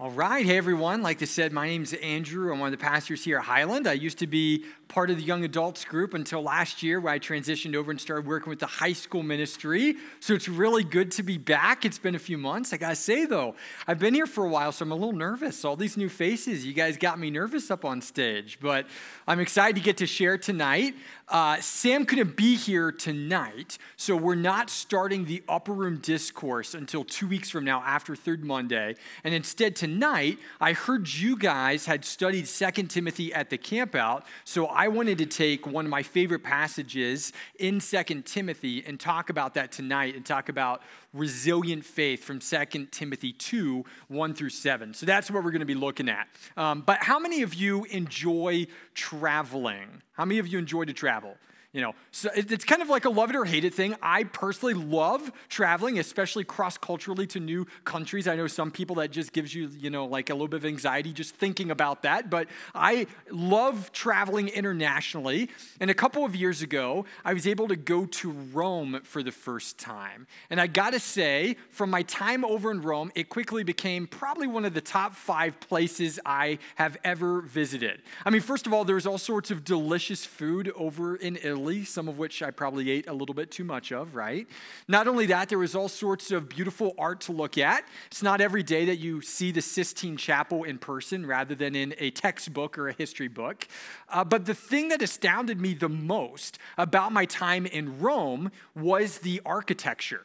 All right. Hey, everyone. Like I said, my name is Andrew. I'm one of the pastors here at Highland. I used to be part of the young adults group until last year where I transitioned over and started working with the high school ministry. So it's really good to be back. It's been a few months. I got to say, though, I've been here for a while, so I'm a little nervous. All these new faces, you guys got me nervous up on stage. But I'm excited to get to share tonight. Uh, Sam couldn't be here tonight, so we're not starting the upper room discourse until two weeks from now after Third Monday. And instead, tonight, I heard you guys had studied Second Timothy at the campout, so I wanted to take one of my favorite passages in Second Timothy and talk about that tonight and talk about resilient faith from 2 Timothy 2 1 through 7. So that's what we're going to be looking at. Um, but how many of you enjoy traveling? How many of you enjoy to travel? You know, so it's kind of like a love it or hate it thing. I personally love traveling, especially cross culturally to new countries. I know some people that just gives you, you know, like a little bit of anxiety just thinking about that. But I love traveling internationally. And a couple of years ago, I was able to go to Rome for the first time. And I got to say, from my time over in Rome, it quickly became probably one of the top five places I have ever visited. I mean, first of all, there's all sorts of delicious food over in Italy Some of which I probably ate a little bit too much of, right? Not only that, there was all sorts of beautiful art to look at. It's not every day that you see the Sistine Chapel in person rather than in a textbook or a history book. Uh, but the thing that astounded me the most about my time in Rome was the architecture.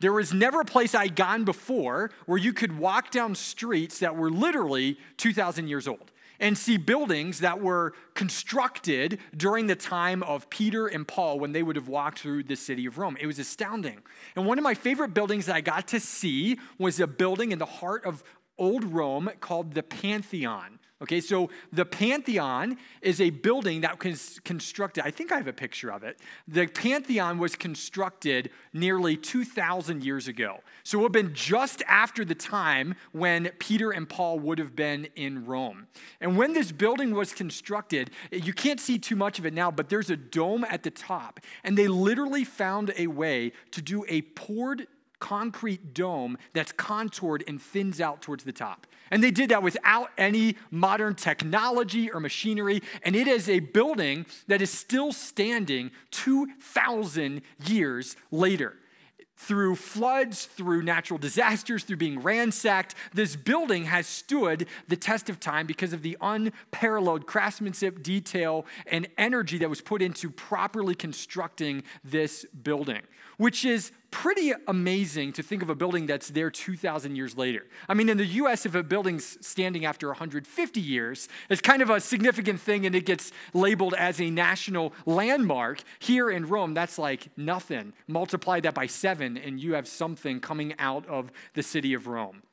There was never a place I'd gone before where you could walk down streets that were literally 2,000 years old and see buildings that were constructed during the time of Peter and Paul when they would have walked through the city of Rome. It was astounding. And one of my favorite buildings that I got to see was a building in the heart of old Rome called the Pantheon. Okay, so the Pantheon is a building that was constructed. I think I have a picture of it. The Pantheon was constructed nearly 2,000 years ago. So it would have been just after the time when Peter and Paul would have been in Rome. And when this building was constructed, you can't see too much of it now, but there's a dome at the top. And they literally found a way to do a poured concrete dome that's contoured and thins out towards the top. And they did that without any modern technology or machinery. And it is a building that is still standing 2,000 years later. Through floods, through natural disasters, through being ransacked, this building has stood the test of time because of the unparalleled craftsmanship, detail, and energy that was put into properly constructing this building, which is pretty amazing to think of a building that's there 2,000 years later. I mean, in the US, if a building's standing after 150 years, it's kind of a significant thing and it gets labeled as a national landmark. Here in Rome, that's like nothing. Multiply that by seven, and you have something coming out of the city of Rome.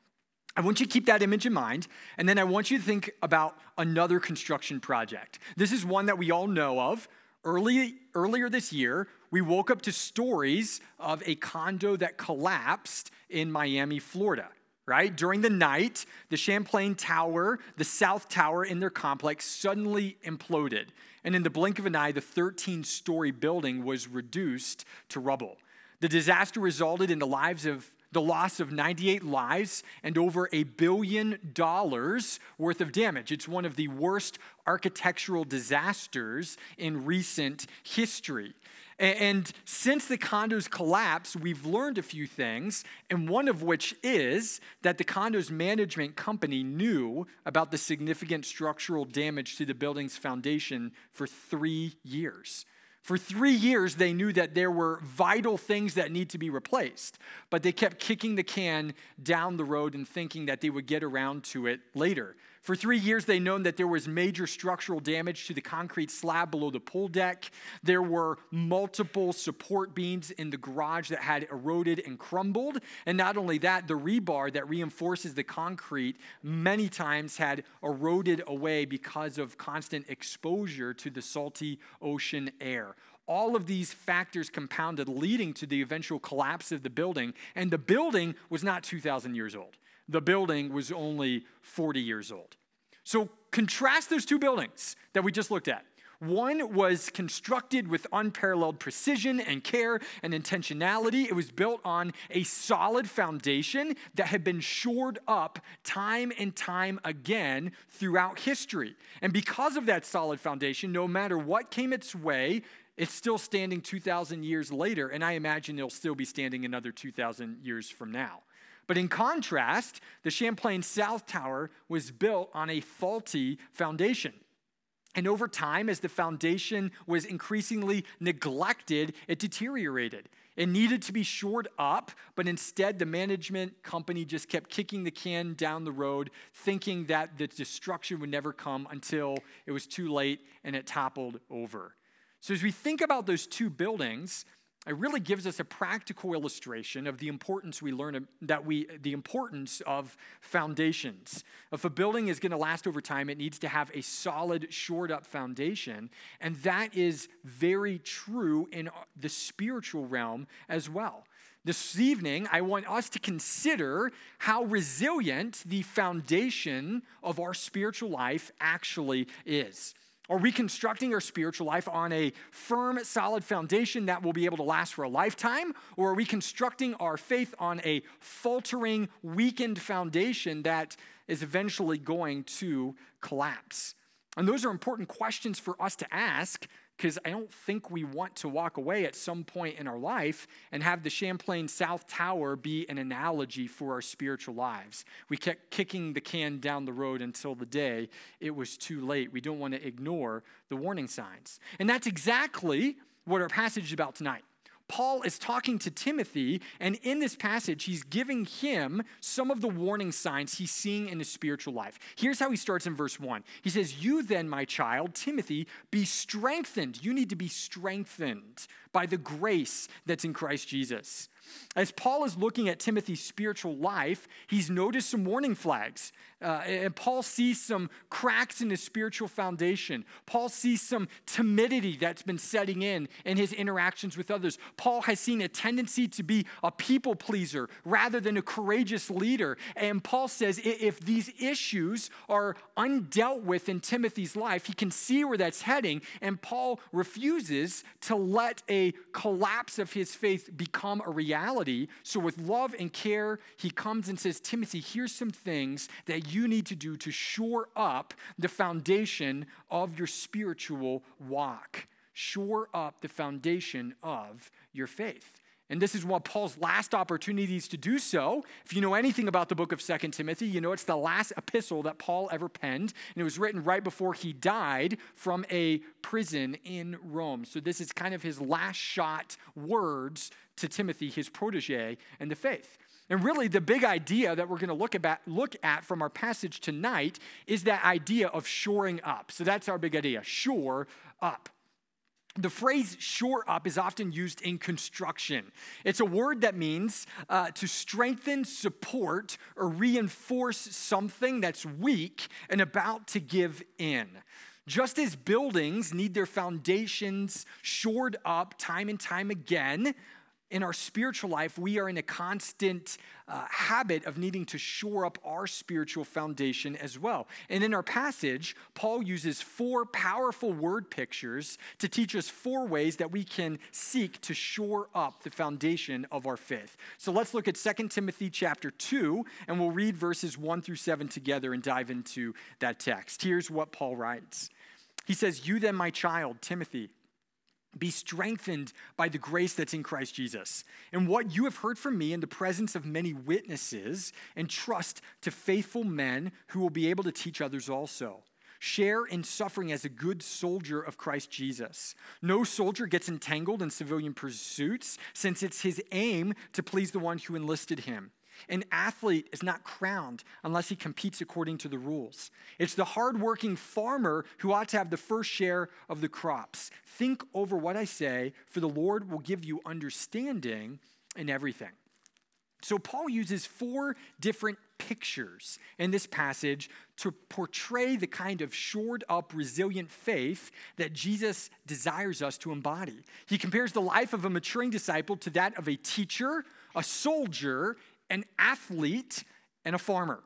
I want you to keep that image in mind, and then I want you to think about another construction project. This is one that we all know of. Early, earlier this year, we woke up to stories of a condo that collapsed in Miami, Florida, right? During the night, the Champlain Tower, the South Tower in their complex suddenly imploded. And in the blink of an eye, the 13 story building was reduced to rubble. The disaster resulted in the lives of the loss of 98 lives and over a billion dollars worth of damage. It's one of the worst architectural disasters in recent history. And since the condos collapsed, we've learned a few things, and one of which is that the condo's management company knew about the significant structural damage to the building's foundation for three years. For three years, they knew that there were vital things that need to be replaced, but they kept kicking the can down the road and thinking that they would get around to it later. For three years, they known that there was major structural damage to the concrete slab below the pool deck. There were multiple support beams in the garage that had eroded and crumbled. And not only that, the rebar that reinforces the concrete many times had eroded away because of constant exposure to the salty ocean air all of these factors compounded, leading to the eventual collapse of the building. And the building was not 2,000 years old the building was only 40 years old. So contrast those two buildings that we just looked at. One was constructed with unparalleled precision and care and intentionality. It was built on a solid foundation that had been shored up time and time again throughout history. And because of that solid foundation, no matter what came its way, it's still standing 2,000 years later, and I imagine it'll still be standing another 2,000 years from now. But in contrast, the Champlain South Tower was built on a faulty foundation. And over time, as the foundation was increasingly neglected, it deteriorated. It needed to be shored up, but instead, the management company just kept kicking the can down the road, thinking that the destruction would never come until it was too late and it toppled over. So, as we think about those two buildings, it really gives us a practical illustration of the importance we learn that we the importance of foundations. If a building is going to last over time, it needs to have a solid, shored up foundation, and that is very true in the spiritual realm as well. This evening, I want us to consider how resilient the foundation of our spiritual life actually is. Are we constructing our spiritual life on a firm, solid foundation that will be able to last for a lifetime? Or are we constructing our faith on a faltering, weakened foundation that is eventually going to collapse? And those are important questions for us to ask because I don't think we want to walk away at some point in our life and have the Champlain South Tower be an analogy for our spiritual lives. We kept kicking the can down the road until the day it was too late. We don't want to ignore the warning signs. And that's exactly what our passage is about tonight. Paul is talking to Timothy, and in this passage, he's giving him some of the warning signs he's seeing in his spiritual life. Here's how he starts in verse 1. He says, You then, my child, Timothy, be strengthened. You need to be strengthened by the grace that's in Christ Jesus. As Paul is looking at Timothy's spiritual life, he's noticed some warning flags. Uh, and Paul sees some cracks in his spiritual foundation. Paul sees some timidity that's been setting in in his interactions with others. Paul has seen a tendency to be a people pleaser rather than a courageous leader. And Paul says if these issues are undealt with in Timothy's life, he can see where that's heading. And Paul refuses to let a collapse of his faith become a reality. So, with love and care, he comes and says, Timothy, here's some things that you need to do to shore up the foundation of your spiritual walk. Shore up the foundation of your faith. And this is one Paul's last opportunities to do so. If you know anything about the book of Second Timothy, you know it's the last epistle that Paul ever penned, and it was written right before he died from a prison in Rome. So this is kind of his last shot words to Timothy, his protege, and the faith. And really, the big idea that we're going to look at, look at from our passage tonight is that idea of shoring up. So that's our big idea shore up. The phrase shore up is often used in construction. It's a word that means uh, to strengthen, support, or reinforce something that's weak and about to give in. Just as buildings need their foundations shored up time and time again, in our spiritual life, we are in a constant uh, habit of needing to shore up our spiritual foundation as well. And in our passage, Paul uses four powerful word pictures to teach us four ways that we can seek to shore up the foundation of our faith. So let's look at 2 Timothy chapter 2, and we'll read verses 1 through 7 together and dive into that text. Here's what Paul writes He says, You then, my child, Timothy, be strengthened by the grace that's in Christ Jesus. And what you have heard from me in the presence of many witnesses, and trust to faithful men who will be able to teach others also. Share in suffering as a good soldier of Christ Jesus. No soldier gets entangled in civilian pursuits, since it's his aim to please the one who enlisted him. An athlete is not crowned unless he competes according to the rules. It's the hardworking farmer who ought to have the first share of the crops. Think over what I say, for the Lord will give you understanding in everything. So, Paul uses four different pictures in this passage to portray the kind of shored up, resilient faith that Jesus desires us to embody. He compares the life of a maturing disciple to that of a teacher, a soldier, an athlete, and a farmer.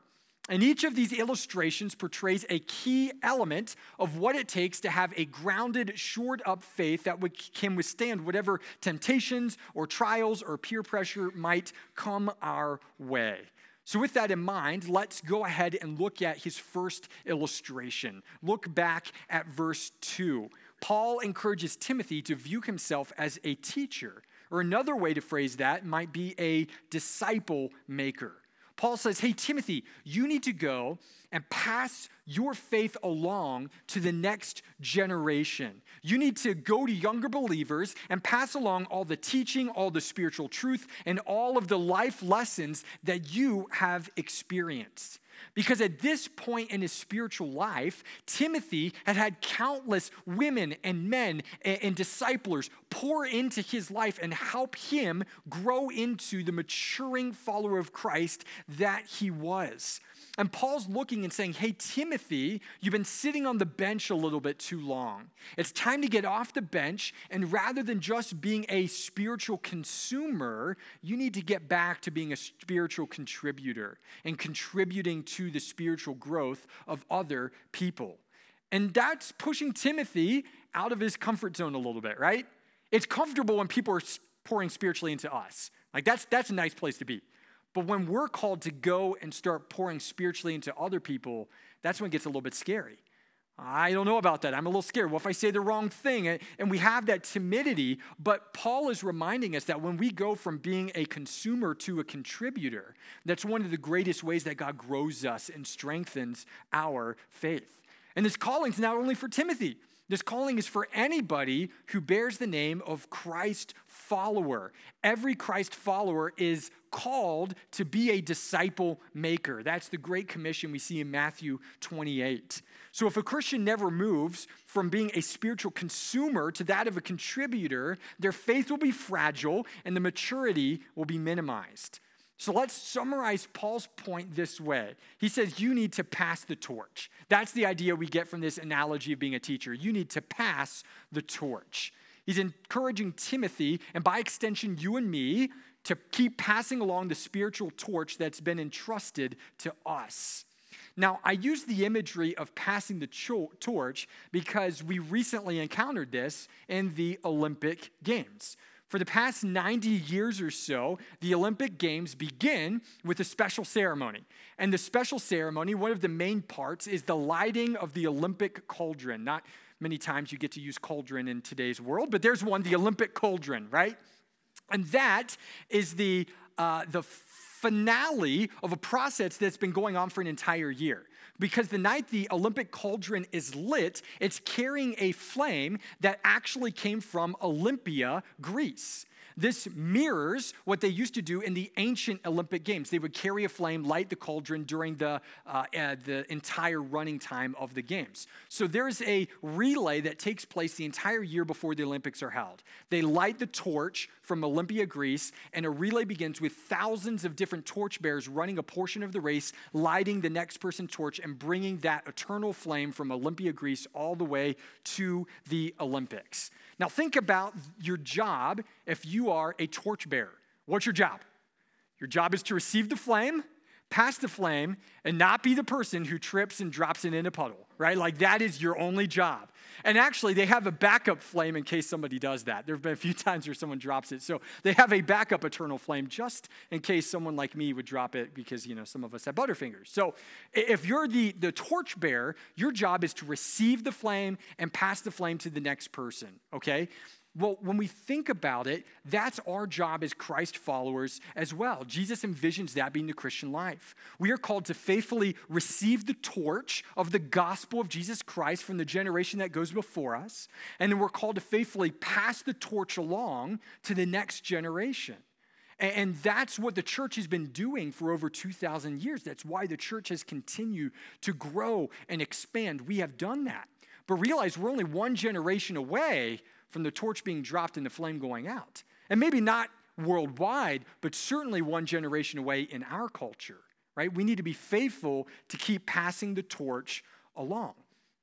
And each of these illustrations portrays a key element of what it takes to have a grounded, shored up faith that can withstand whatever temptations or trials or peer pressure might come our way. So, with that in mind, let's go ahead and look at his first illustration. Look back at verse 2. Paul encourages Timothy to view himself as a teacher, or another way to phrase that might be a disciple maker. Paul says, Hey, Timothy, you need to go and pass your faith along to the next generation. You need to go to younger believers and pass along all the teaching, all the spiritual truth, and all of the life lessons that you have experienced. Because at this point in his spiritual life, Timothy had had countless women and men and, and, disciplers pour into his life and help him grow into the maturing follower of Christ that he was. And Paul's looking and saying, Hey, Timothy, you've been sitting on the bench a little bit too long. It's time to get off the bench. And rather than just being a spiritual consumer, you need to get back to being a spiritual contributor and contributing to the spiritual growth of other people. And that's pushing Timothy out of his comfort zone a little bit, right? It's comfortable when people are pouring spiritually into us. Like that's that's a nice place to be. But when we're called to go and start pouring spiritually into other people, that's when it gets a little bit scary. I don't know about that. I'm a little scared. What if I say the wrong thing? And we have that timidity, but Paul is reminding us that when we go from being a consumer to a contributor, that's one of the greatest ways that God grows us and strengthens our faith. And this calling is not only for Timothy, this calling is for anybody who bears the name of Christ follower. Every Christ follower is called to be a disciple maker. That's the great commission we see in Matthew 28. So if a Christian never moves from being a spiritual consumer to that of a contributor, their faith will be fragile and the maturity will be minimized. So let's summarize Paul's point this way. He says, You need to pass the torch. That's the idea we get from this analogy of being a teacher. You need to pass the torch. He's encouraging Timothy, and by extension, you and me, to keep passing along the spiritual torch that's been entrusted to us. Now, I use the imagery of passing the cho- torch because we recently encountered this in the Olympic Games. For the past 90 years or so, the Olympic Games begin with a special ceremony. And the special ceremony, one of the main parts, is the lighting of the Olympic cauldron. Not many times you get to use cauldron in today's world, but there's one, the Olympic cauldron, right? And that is the, uh, the finale of a process that's been going on for an entire year because the night the Olympic cauldron is lit, it's carrying a flame that actually came from Olympia, Greece. This mirrors what they used to do in the ancient Olympic Games. They would carry a flame, light the cauldron during the, uh, uh, the entire running time of the Games. So there's a relay that takes place the entire year before the Olympics are held. They light the torch from Olympia, Greece, and a relay begins with thousands of different torchbearers running a portion of the race, lighting the next person's torch and bringing that eternal flame from Olympia, Greece, all the way to the Olympics. Now, think about your job if you are a torchbearer. What's your job? Your job is to receive the flame, pass the flame, and not be the person who trips and drops it in a puddle, right? Like that is your only job. And actually, they have a backup flame in case somebody does that. There have been a few times where someone drops it. So they have a backup eternal flame just in case someone like me would drop it because, you know, some of us have butterfingers. So if you're the, the torchbearer, your job is to receive the flame and pass the flame to the next person, okay? Well, when we think about it, that's our job as Christ followers as well. Jesus envisions that being the Christian life. We are called to faithfully receive the torch of the gospel of Jesus Christ from the generation that goes before us, and then we're called to faithfully pass the torch along to the next generation. And that's what the church has been doing for over 2,000 years. That's why the church has continued to grow and expand. We have done that. But realize we're only one generation away from the torch being dropped and the flame going out. And maybe not worldwide, but certainly one generation away in our culture, right? We need to be faithful to keep passing the torch along.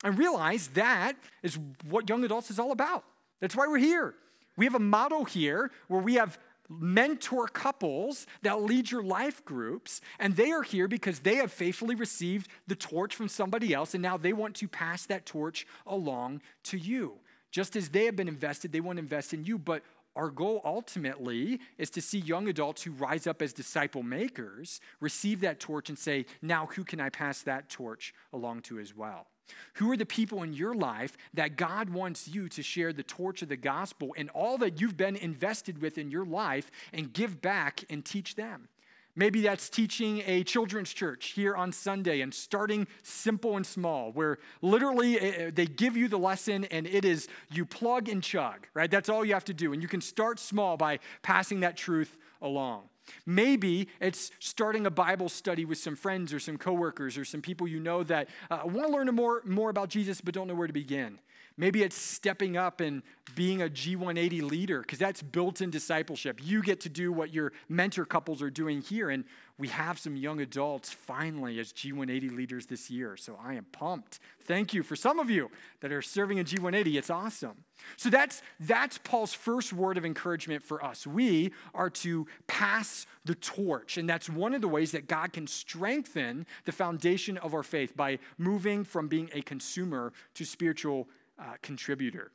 And realize that is what young adults is all about. That's why we're here. We have a model here where we have mentor couples that lead your life groups, and they are here because they have faithfully received the torch from somebody else, and now they want to pass that torch along to you. Just as they have been invested, they want to invest in you, but our goal ultimately is to see young adults who rise up as disciple makers receive that torch and say, Now, who can I pass that torch along to as well? Who are the people in your life that God wants you to share the torch of the gospel and all that you've been invested with in your life and give back and teach them? Maybe that's teaching a children's church here on Sunday and starting simple and small, where literally eh, eh, they give you the lesson and it is you plug and chug, right? That's all you have to do. And you can start small by passing that truth along. Maybe it's starting a Bible study with some friends or some coworkers or some people you know that uh, want to learn more, more about Jesus but don't know where to begin. Maybe it's stepping up and being a G180 leader because that's built in discipleship. You get to do what your mentor couples are doing here. And we have some young adults finally as G180 leaders this year. So I am pumped. Thank you for some of you that are serving in G180. It's awesome. So that's, that's Paul's first word of encouragement for us. We are to pass the torch. And that's one of the ways that God can strengthen the foundation of our faith by moving from being a consumer to spiritual uh, contributor.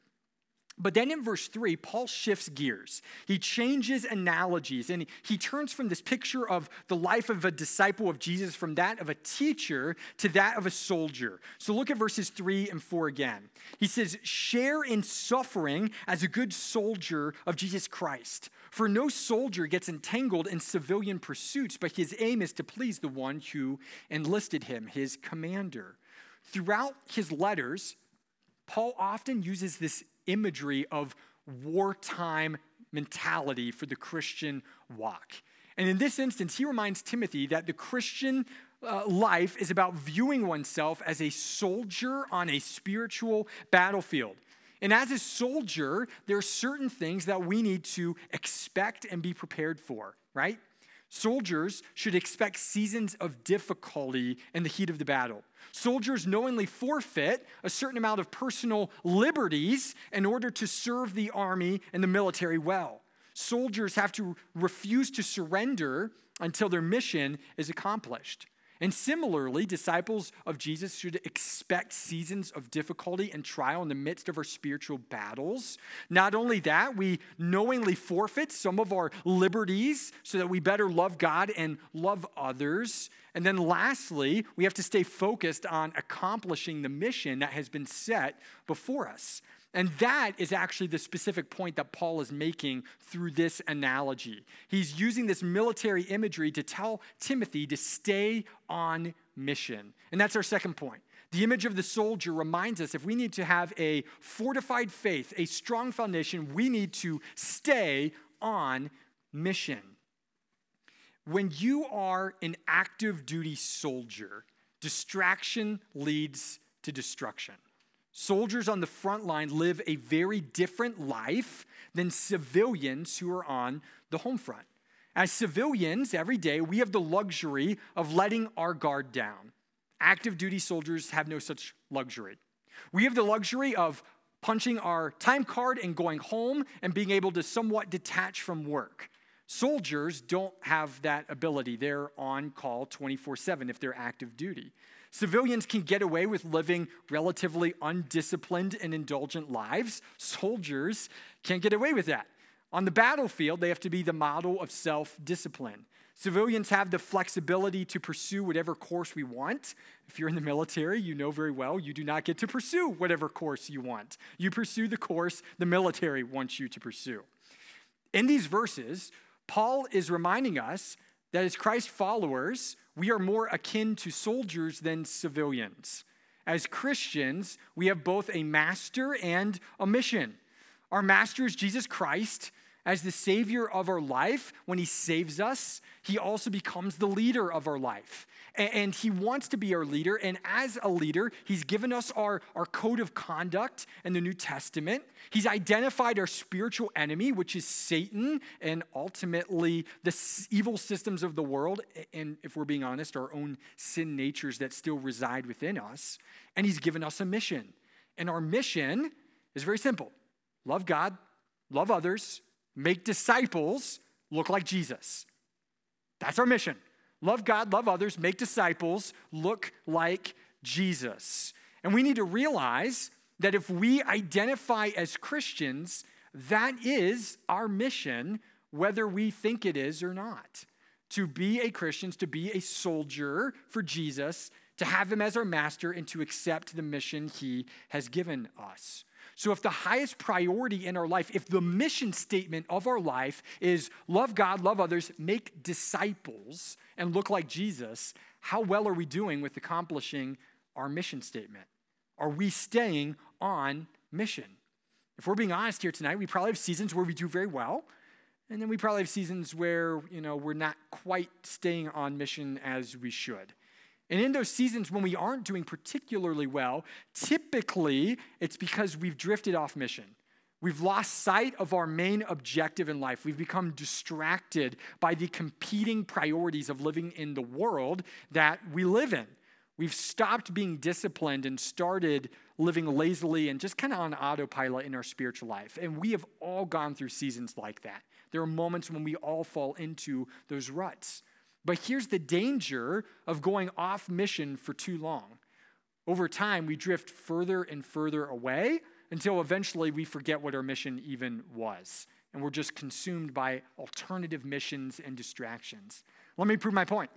But then in verse 3, Paul shifts gears. He changes analogies and he turns from this picture of the life of a disciple of Jesus from that of a teacher to that of a soldier. So look at verses 3 and 4 again. He says, Share in suffering as a good soldier of Jesus Christ. For no soldier gets entangled in civilian pursuits, but his aim is to please the one who enlisted him, his commander. Throughout his letters, Paul often uses this imagery of wartime mentality for the Christian walk. And in this instance, he reminds Timothy that the Christian uh, life is about viewing oneself as a soldier on a spiritual battlefield. And as a soldier, there are certain things that we need to expect and be prepared for, right? Soldiers should expect seasons of difficulty in the heat of the battle. Soldiers knowingly forfeit a certain amount of personal liberties in order to serve the army and the military well. Soldiers have to refuse to surrender until their mission is accomplished. And similarly, disciples of Jesus should expect seasons of difficulty and trial in the midst of our spiritual battles. Not only that, we knowingly forfeit some of our liberties so that we better love God and love others. And then lastly, we have to stay focused on accomplishing the mission that has been set before us. And that is actually the specific point that Paul is making through this analogy. He's using this military imagery to tell Timothy to stay on mission. And that's our second point. The image of the soldier reminds us if we need to have a fortified faith, a strong foundation, we need to stay on mission. When you are an active duty soldier, distraction leads to destruction. Soldiers on the front line live a very different life than civilians who are on the home front. As civilians, every day, we have the luxury of letting our guard down. Active duty soldiers have no such luxury. We have the luxury of punching our time card and going home and being able to somewhat detach from work. Soldiers don't have that ability. They're on call 24 7 if they're active duty. Civilians can get away with living relatively undisciplined and indulgent lives. Soldiers can't get away with that. On the battlefield, they have to be the model of self discipline. Civilians have the flexibility to pursue whatever course we want. If you're in the military, you know very well you do not get to pursue whatever course you want. You pursue the course the military wants you to pursue. In these verses, Paul is reminding us that as Christ followers, we are more akin to soldiers than civilians. As Christians, we have both a master and a mission. Our master is Jesus Christ. As the savior of our life, when he saves us, he also becomes the leader of our life and he wants to be our leader. And as a leader, he's given us our, our code of conduct in the New Testament. He's identified our spiritual enemy, which is Satan, and ultimately the evil systems of the world. And if we're being honest, our own sin natures that still reside within us. And he's given us a mission. And our mission is very simple love God, love others, make disciples, look like Jesus. That's our mission. Love God, love others, make disciples, look like Jesus. And we need to realize that if we identify as Christians, that is our mission, whether we think it is or not. To be a Christian, to be a soldier for Jesus, to have him as our master, and to accept the mission he has given us. So, if the highest priority in our life, if the mission statement of our life is love God, love others, make disciples, and look like Jesus, how well are we doing with accomplishing our mission statement? Are we staying on mission? If we're being honest here tonight, we probably have seasons where we do very well, and then we probably have seasons where, you know, we're not quite staying on mission as we should. And in those seasons when we aren't doing particularly well, typically it's because we've drifted off mission. We've lost sight of our main objective in life. We've become distracted by the competing priorities of living in the world that we live in. We've stopped being disciplined and started living lazily and just kind of on autopilot in our spiritual life. And we have all gone through seasons like that. There are moments when we all fall into those ruts. But here's the danger of going off mission for too long. Over time, we drift further and further away until eventually we forget what our mission even was. And we're just consumed by alternative missions and distractions. Let me prove my point.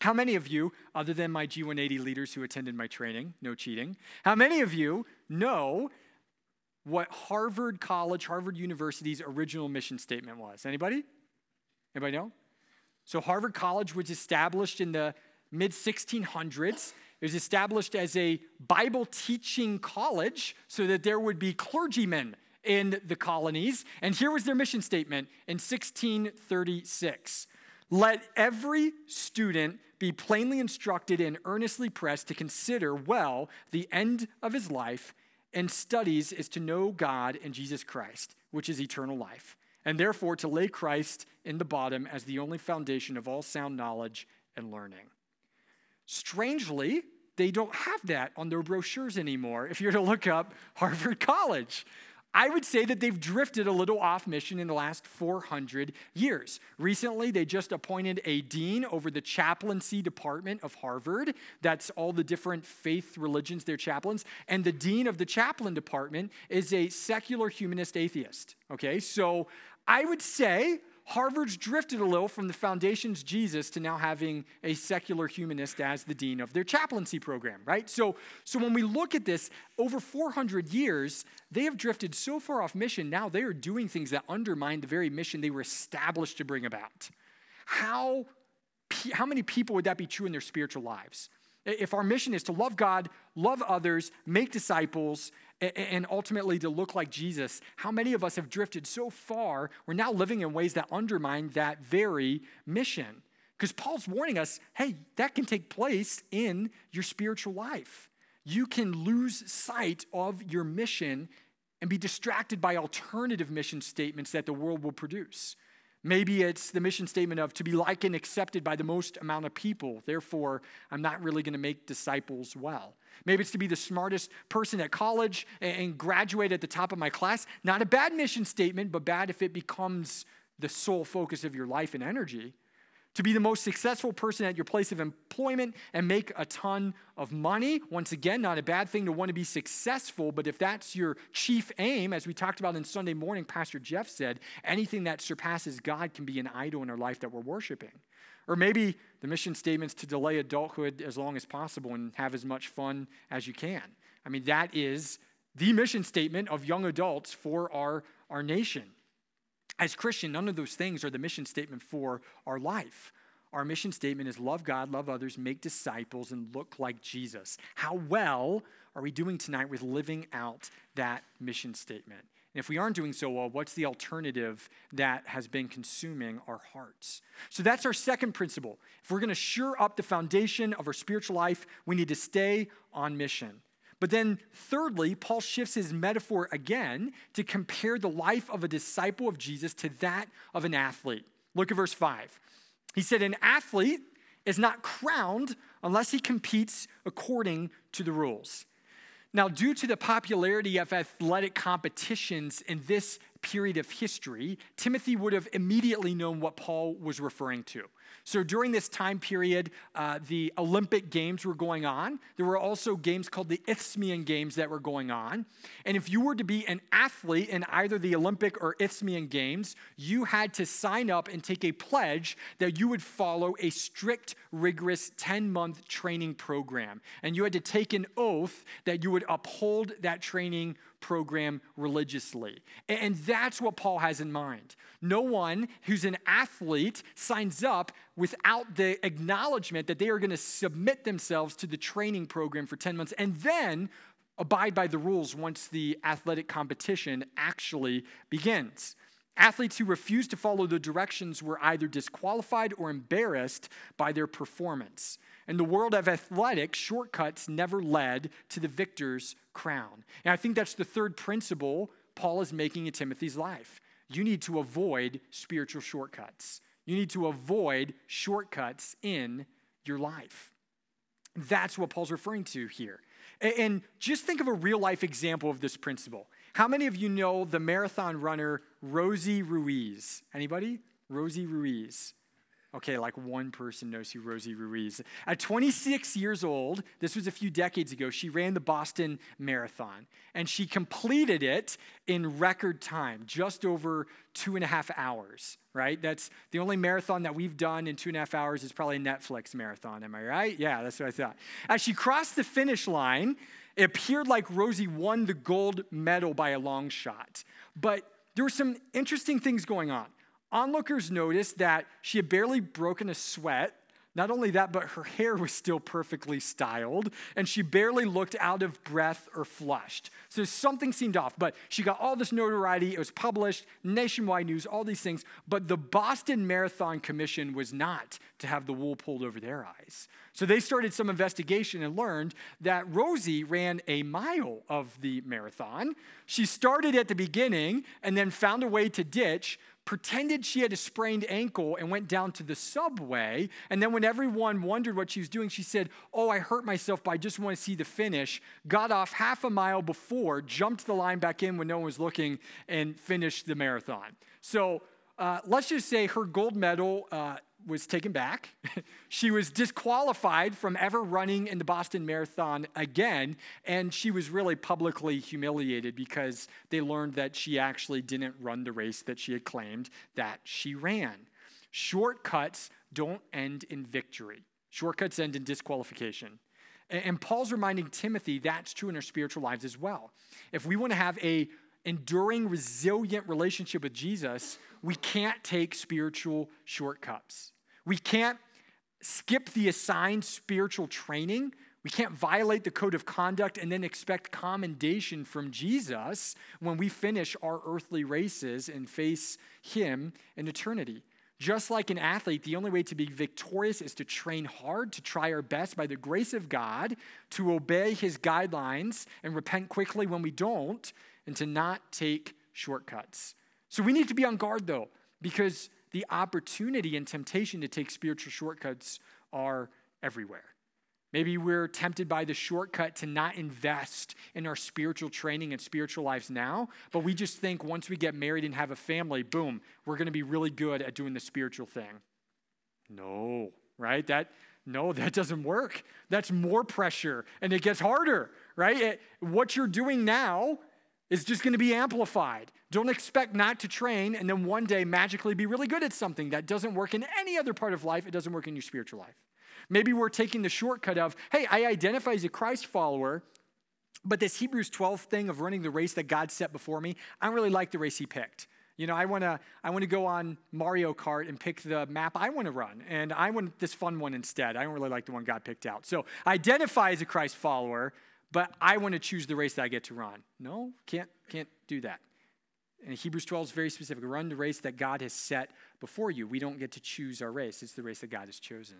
How many of you, other than my G180 leaders who attended my training, no cheating, how many of you know what Harvard College, Harvard University's original mission statement was? Anybody? Anybody know? So, Harvard College was established in the mid 1600s. It was established as a Bible teaching college so that there would be clergymen in the colonies. And here was their mission statement in 1636 Let every student be plainly instructed and earnestly pressed to consider well the end of his life and studies is to know God and Jesus Christ, which is eternal life and therefore to lay Christ in the bottom as the only foundation of all sound knowledge and learning. Strangely, they don't have that on their brochures anymore if you're to look up Harvard College. I would say that they've drifted a little off mission in the last 400 years. Recently, they just appointed a dean over the chaplaincy department of Harvard. That's all the different faith religions, their chaplains. And the dean of the chaplain department is a secular humanist atheist. Okay, so I would say Harvard's drifted a little from the foundation's Jesus to now having a secular humanist as the dean of their chaplaincy program, right? So, so when we look at this, over 400 years, they have drifted so far off mission, now they are doing things that undermine the very mission they were established to bring about. How, how many people would that be true in their spiritual lives? If our mission is to love God, love others, make disciples, and ultimately to look like Jesus, how many of us have drifted so far, we're now living in ways that undermine that very mission? Because Paul's warning us hey, that can take place in your spiritual life. You can lose sight of your mission and be distracted by alternative mission statements that the world will produce. Maybe it's the mission statement of to be liked and accepted by the most amount of people. Therefore, I'm not really going to make disciples well. Maybe it's to be the smartest person at college and graduate at the top of my class. Not a bad mission statement, but bad if it becomes the sole focus of your life and energy to be the most successful person at your place of employment and make a ton of money. Once again, not a bad thing to want to be successful, but if that's your chief aim, as we talked about in Sunday morning, Pastor Jeff said, anything that surpasses God can be an idol in our life that we're worshiping. Or maybe the mission statement's to delay adulthood as long as possible and have as much fun as you can. I mean, that is the mission statement of young adults for our, our nation. As Christian, none of those things are the mission statement for our life. Our mission statement is love God, love others, make disciples, and look like Jesus. How well are we doing tonight with living out that mission statement? And if we aren't doing so well, what's the alternative that has been consuming our hearts? So that's our second principle. If we're going to sure up the foundation of our spiritual life, we need to stay on mission. But then, thirdly, Paul shifts his metaphor again to compare the life of a disciple of Jesus to that of an athlete. Look at verse 5. He said, An athlete is not crowned unless he competes according to the rules. Now, due to the popularity of athletic competitions in this period of history, Timothy would have immediately known what Paul was referring to. So during this time period, uh, the Olympic Games were going on. There were also games called the Isthmian Games that were going on. And if you were to be an athlete in either the Olympic or Isthmian Games, you had to sign up and take a pledge that you would follow a strict, rigorous 10 month training program. And you had to take an oath that you would uphold that training program religiously. And that's what Paul has in mind. No one who's an athlete signs up without the acknowledgement that they are going to submit themselves to the training program for 10 months and then abide by the rules once the athletic competition actually begins. Athletes who refused to follow the directions were either disqualified or embarrassed by their performance. In the world of athletics, shortcuts never led to the victor's crown. And I think that's the third principle Paul is making in Timothy's life. You need to avoid spiritual shortcuts. You need to avoid shortcuts in your life. That's what Paul's referring to here. And just think of a real life example of this principle. How many of you know the marathon runner Rosie Ruiz? Anybody? Rosie Ruiz. Okay, like one person knows who Rosie Ruiz. At 26 years old, this was a few decades ago, she ran the Boston Marathon, and she completed it in record time, just over two and a half hours. Right? That's the only marathon that we've done in two and a half hours is probably a Netflix marathon. Am I right? Yeah, that's what I thought. As she crossed the finish line, it appeared like Rosie won the gold medal by a long shot. But there were some interesting things going on. Onlookers noticed that she had barely broken a sweat. Not only that, but her hair was still perfectly styled, and she barely looked out of breath or flushed. So something seemed off, but she got all this notoriety. It was published, nationwide news, all these things. But the Boston Marathon Commission was not to have the wool pulled over their eyes. So they started some investigation and learned that Rosie ran a mile of the marathon. She started at the beginning and then found a way to ditch, pretended she had a sprained ankle and went down to the subway. And then, when everyone wondered what she was doing, she said, Oh, I hurt myself, but I just want to see the finish. Got off half a mile before, jumped the line back in when no one was looking, and finished the marathon. So, uh, let's just say her gold medal uh, was taken back. she was disqualified from ever running in the Boston Marathon again, and she was really publicly humiliated because they learned that she actually didn't run the race that she had claimed that she ran. Shortcuts don't end in victory, shortcuts end in disqualification. And Paul's reminding Timothy that's true in our spiritual lives as well. If we want to have a enduring, resilient relationship with Jesus, we can't take spiritual shortcuts. We can't skip the assigned spiritual training. We can't violate the code of conduct and then expect commendation from Jesus when we finish our earthly races and face Him in eternity. Just like an athlete, the only way to be victorious is to train hard, to try our best by the grace of God, to obey His guidelines and repent quickly when we don't, and to not take shortcuts. So we need to be on guard though, because the opportunity and temptation to take spiritual shortcuts are everywhere. Maybe we're tempted by the shortcut to not invest in our spiritual training and spiritual lives now, but we just think once we get married and have a family, boom, we're going to be really good at doing the spiritual thing. No, right? That no, that doesn't work. That's more pressure and it gets harder, right? It, what you're doing now is just going to be amplified. Don't expect not to train and then one day magically be really good at something that doesn't work in any other part of life. It doesn't work in your spiritual life. Maybe we're taking the shortcut of, hey, I identify as a Christ follower, but this Hebrews 12 thing of running the race that God set before me, I don't really like the race He picked. You know, I want to I want to go on Mario Kart and pick the map I want to run, and I want this fun one instead. I don't really like the one God picked out. So, identify as a Christ follower, but I want to choose the race that I get to run. No, can't, can't do that. And Hebrews 12 is very specific. Run the race that God has set before you. We don't get to choose our race, it's the race that God has chosen.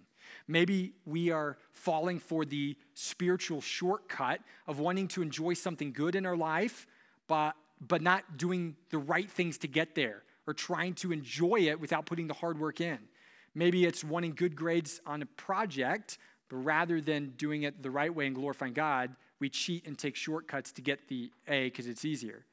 Maybe we are falling for the spiritual shortcut of wanting to enjoy something good in our life, but, but not doing the right things to get there, or trying to enjoy it without putting the hard work in. Maybe it's wanting good grades on a project, but rather than doing it the right way and glorifying God, we cheat and take shortcuts to get the A because it's easier.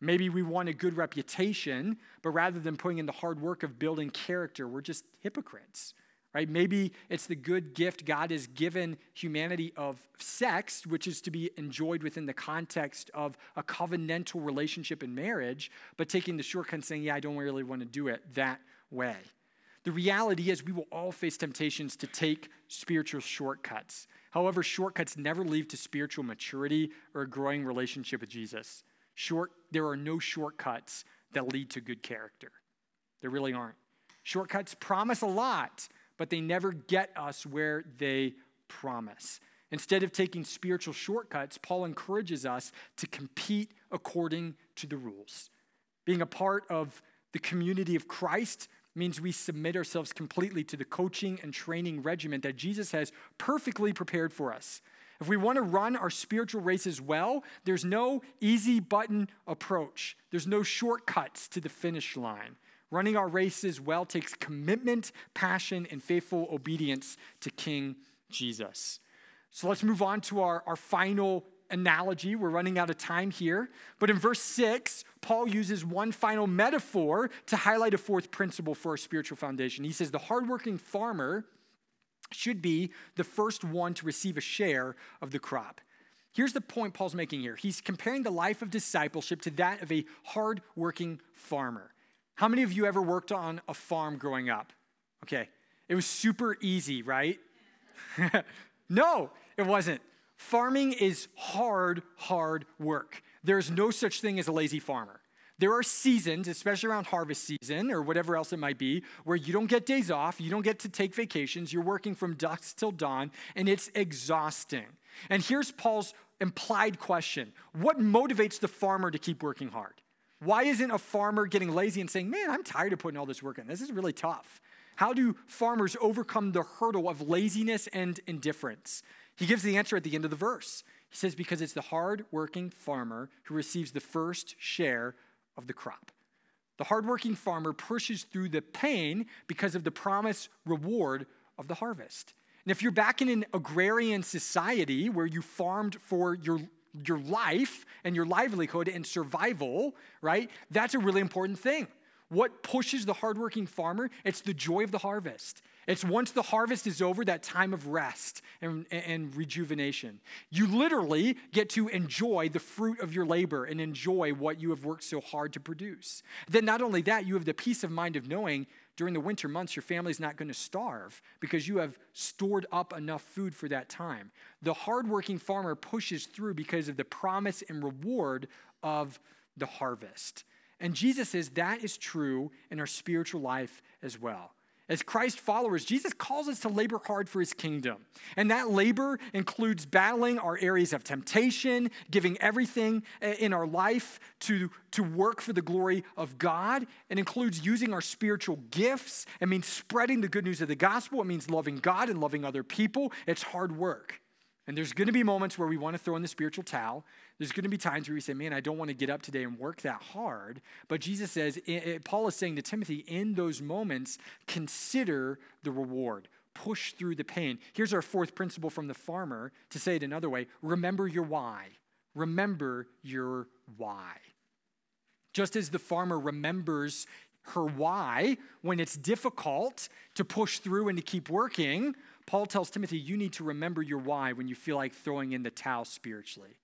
Maybe we want a good reputation, but rather than putting in the hard work of building character, we're just hypocrites right? Maybe it's the good gift God has given humanity of sex, which is to be enjoyed within the context of a covenantal relationship in marriage, but taking the shortcut and saying, yeah, I don't really want to do it that way. The reality is, we will all face temptations to take spiritual shortcuts. However, shortcuts never lead to spiritual maturity or a growing relationship with Jesus. Short, there are no shortcuts that lead to good character. There really aren't. Shortcuts promise a lot, but they never get us where they promise. Instead of taking spiritual shortcuts, Paul encourages us to compete according to the rules. Being a part of the community of Christ means we submit ourselves completely to the coaching and training regimen that Jesus has perfectly prepared for us. If we want to run our spiritual races well, there's no easy button approach. There's no shortcuts to the finish line. Running our races well takes commitment, passion, and faithful obedience to King Jesus. So let's move on to our, our final analogy. We're running out of time here. But in verse 6, Paul uses one final metaphor to highlight a fourth principle for our spiritual foundation. He says, The hardworking farmer should be the first one to receive a share of the crop. Here's the point Paul's making here. He's comparing the life of discipleship to that of a hardworking farmer. How many of you ever worked on a farm growing up? Okay, it was super easy, right? no, it wasn't. Farming is hard, hard work. There's no such thing as a lazy farmer. There are seasons, especially around harvest season or whatever else it might be, where you don't get days off, you don't get to take vacations, you're working from dusk till dawn, and it's exhausting. And here's Paul's implied question What motivates the farmer to keep working hard? Why isn't a farmer getting lazy and saying, Man, I'm tired of putting all this work in? This is really tough. How do farmers overcome the hurdle of laziness and indifference? He gives the answer at the end of the verse. He says, Because it's the hardworking farmer who receives the first share of the crop. The hardworking farmer pushes through the pain because of the promised reward of the harvest. And if you're back in an agrarian society where you farmed for your your life and your livelihood and survival, right? That's a really important thing. What pushes the hardworking farmer? It's the joy of the harvest. It's once the harvest is over, that time of rest and, and rejuvenation. You literally get to enjoy the fruit of your labor and enjoy what you have worked so hard to produce. Then, not only that, you have the peace of mind of knowing during the winter months, your family's not going to starve because you have stored up enough food for that time. The hardworking farmer pushes through because of the promise and reward of the harvest. And Jesus says that is true in our spiritual life as well. As Christ followers, Jesus calls us to labor hard for his kingdom. And that labor includes battling our areas of temptation, giving everything eh, in our life to, to work for the glory of God. It includes using our spiritual gifts. It means spreading the good news of the gospel. It means loving God and loving other people. It's hard work. And there's going to be moments where we want to throw in the spiritual towel. There's going to be times where we say, man, I don't want to get up today and work that hard. But Jesus says, Paul is saying to Timothy, in those moments, consider the reward. Push through the pain. Here's our fourth principle from the farmer to say it another way remember your why. Remember your why. Just as the farmer remembers her why when it's difficult to push through and to keep working, Paul tells Timothy, you need to remember your why when you feel like throwing in the towel spiritually.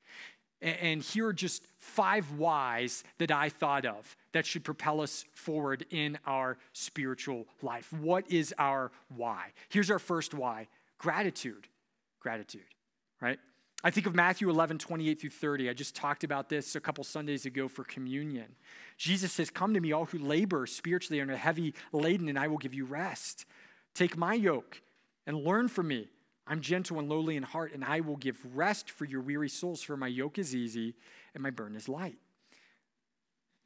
And here are just five whys that I thought of that should propel us forward in our spiritual life. What is our why? Here's our first why gratitude. Gratitude, right? I think of Matthew 11, 28 through 30. I just talked about this a couple Sundays ago for communion. Jesus says, Come to me, all who labor spiritually and are heavy laden, and I will give you rest. Take my yoke and learn from me. I'm gentle and lowly in heart, and I will give rest for your weary souls, for my yoke is easy and my burden is light.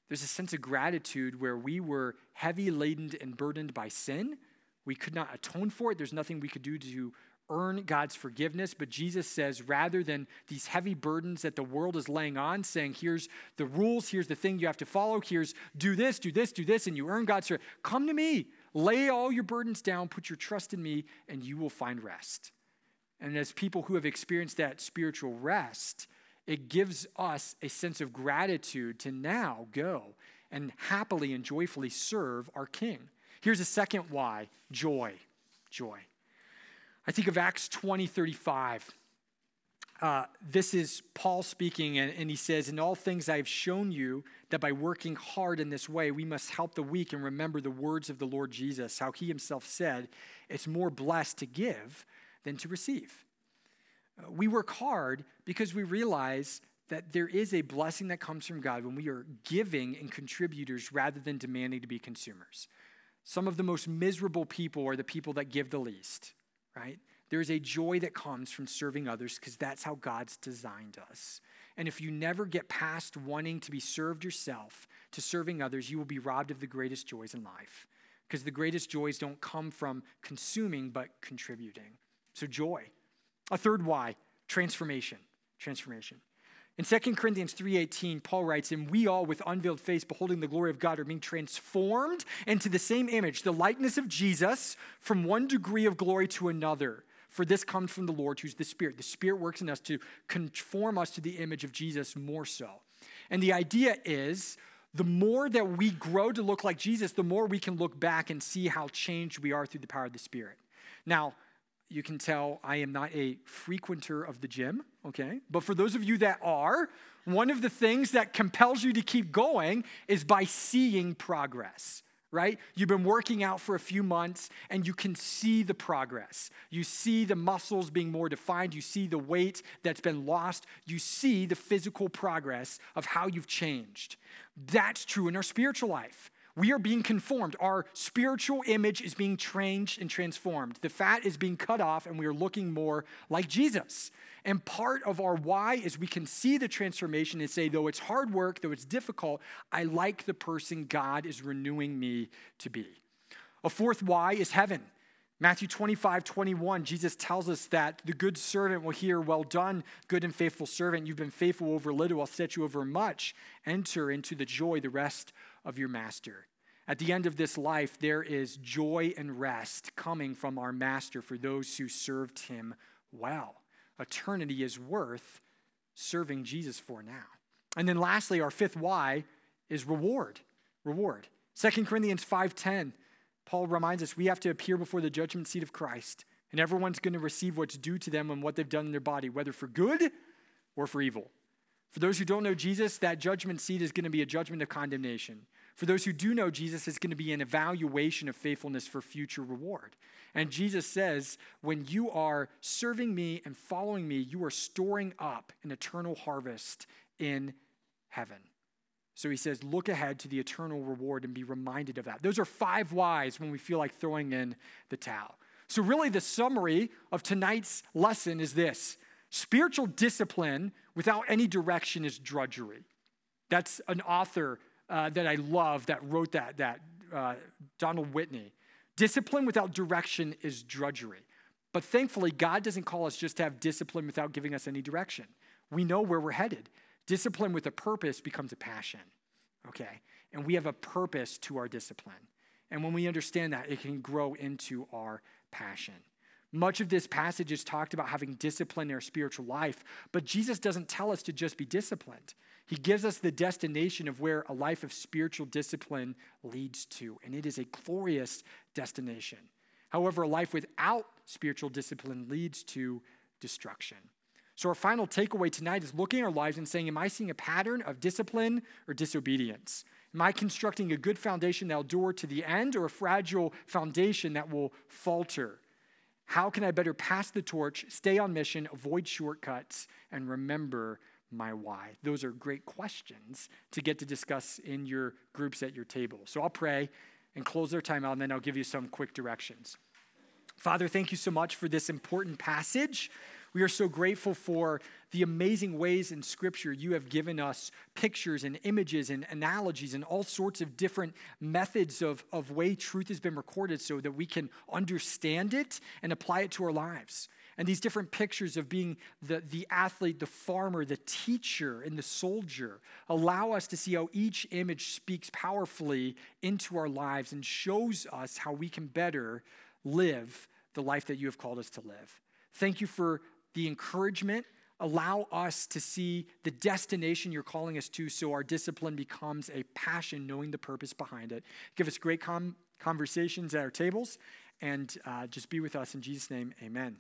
There's a sense of gratitude where we were heavy laden and burdened by sin. We could not atone for it. There's nothing we could do to earn God's forgiveness. But Jesus says, rather than these heavy burdens that the world is laying on, saying, here's the rules, here's the thing you have to follow, here's do this, do this, do this, and you earn God's forgiveness. Come to me. Lay all your burdens down, put your trust in me, and you will find rest. And as people who have experienced that spiritual rest, it gives us a sense of gratitude to now go and happily and joyfully serve our King. Here's a second why joy. Joy. I think of Acts 20 35. Uh, this is Paul speaking, and, and he says, In all things I have shown you that by working hard in this way, we must help the weak and remember the words of the Lord Jesus, how he himself said, It's more blessed to give than to receive. Uh, we work hard because we realize that there is a blessing that comes from God when we are giving and contributors rather than demanding to be consumers. Some of the most miserable people are the people that give the least, right? There is a joy that comes from serving others because that's how God's designed us. And if you never get past wanting to be served yourself to serving others, you will be robbed of the greatest joys in life. Because the greatest joys don't come from consuming, but contributing. So, joy. A third why transformation. Transformation. In 2 Corinthians 3:18, Paul writes, "And we all with unveiled face beholding the glory of God are being transformed into the same image, the likeness of Jesus, from one degree of glory to another." For this comes from the Lord, who's the Spirit. The Spirit works in us to conform us to the image of Jesus more so. And the idea is the more that we grow to look like Jesus, the more we can look back and see how changed we are through the power of the Spirit. Now, you can tell I am not a frequenter of the gym, okay? But for those of you that are, one of the things that compels you to keep going is by seeing progress right? You've been working out for a few months and you can see the progress. You see the muscles being more defined. You see the weight that's been lost. You see the physical progress of how you've changed. That's true in our spiritual life. We are being conformed. Our spiritual image is being changed and transformed. The fat is being cut off, and we are looking more like Jesus. And part of our why is we can see the transformation and say, though it's hard work, though it's difficult, I like the person God is renewing me to be. A fourth why is heaven. Matthew 25, 21, Jesus tells us that the good servant will hear, Well done, good and faithful servant. You've been faithful over little, I'll set you over much. Enter into the joy, the rest of your master. At the end of this life, there is joy and rest coming from our master for those who served him well. Eternity is worth serving Jesus for now. And then lastly, our fifth why is reward. Reward. 2 Corinthians 5:10, Paul reminds us we have to appear before the judgment seat of Christ, and everyone's going to receive what's due to them and what they've done in their body, whether for good or for evil. For those who don't know Jesus, that judgment seat is going to be a judgment of condemnation. For those who do know Jesus, it's going to be an evaluation of faithfulness for future reward. And Jesus says, when you are serving me and following me, you are storing up an eternal harvest in heaven. So he says, look ahead to the eternal reward and be reminded of that. Those are five whys when we feel like throwing in the towel. So, really, the summary of tonight's lesson is this spiritual discipline without any direction is drudgery. That's an author uh, that I love that wrote that, that uh, Donald Whitney. Discipline without direction is drudgery. But thankfully, God doesn't call us just to have discipline without giving us any direction. We know where we're headed. Discipline with a purpose becomes a passion, okay? And we have a purpose to our discipline. And when we understand that, it can grow into our passion. Much of this passage is talked about having discipline in our spiritual life, but Jesus doesn't tell us to just be disciplined. He gives us the destination of where a life of spiritual discipline leads to, and it is a glorious destination. However, a life without spiritual discipline leads to destruction. So, our final takeaway tonight is looking at our lives and saying, Am I seeing a pattern of discipline or disobedience? Am I constructing a good foundation that will endure to the end or a fragile foundation that will falter? How can I better pass the torch, stay on mission, avoid shortcuts, and remember my why? Those are great questions to get to discuss in your groups at your table. So I'll pray and close our time out, and then I'll give you some quick directions. Father, thank you so much for this important passage. We are so grateful for the amazing ways in Scripture you have given us pictures and images and analogies and all sorts of different methods of, of way truth has been recorded so that we can understand it and apply it to our lives. And these different pictures of being the, the athlete, the farmer, the teacher, and the soldier allow us to see how each image speaks powerfully into our lives and shows us how we can better live the life that you have called us to live. Thank you for the encouragement allow us to see the destination you're calling us to so our discipline becomes a passion, knowing the purpose behind it. Give us great com- conversations at our tables and uh, just be with us in Jesus' name. Amen.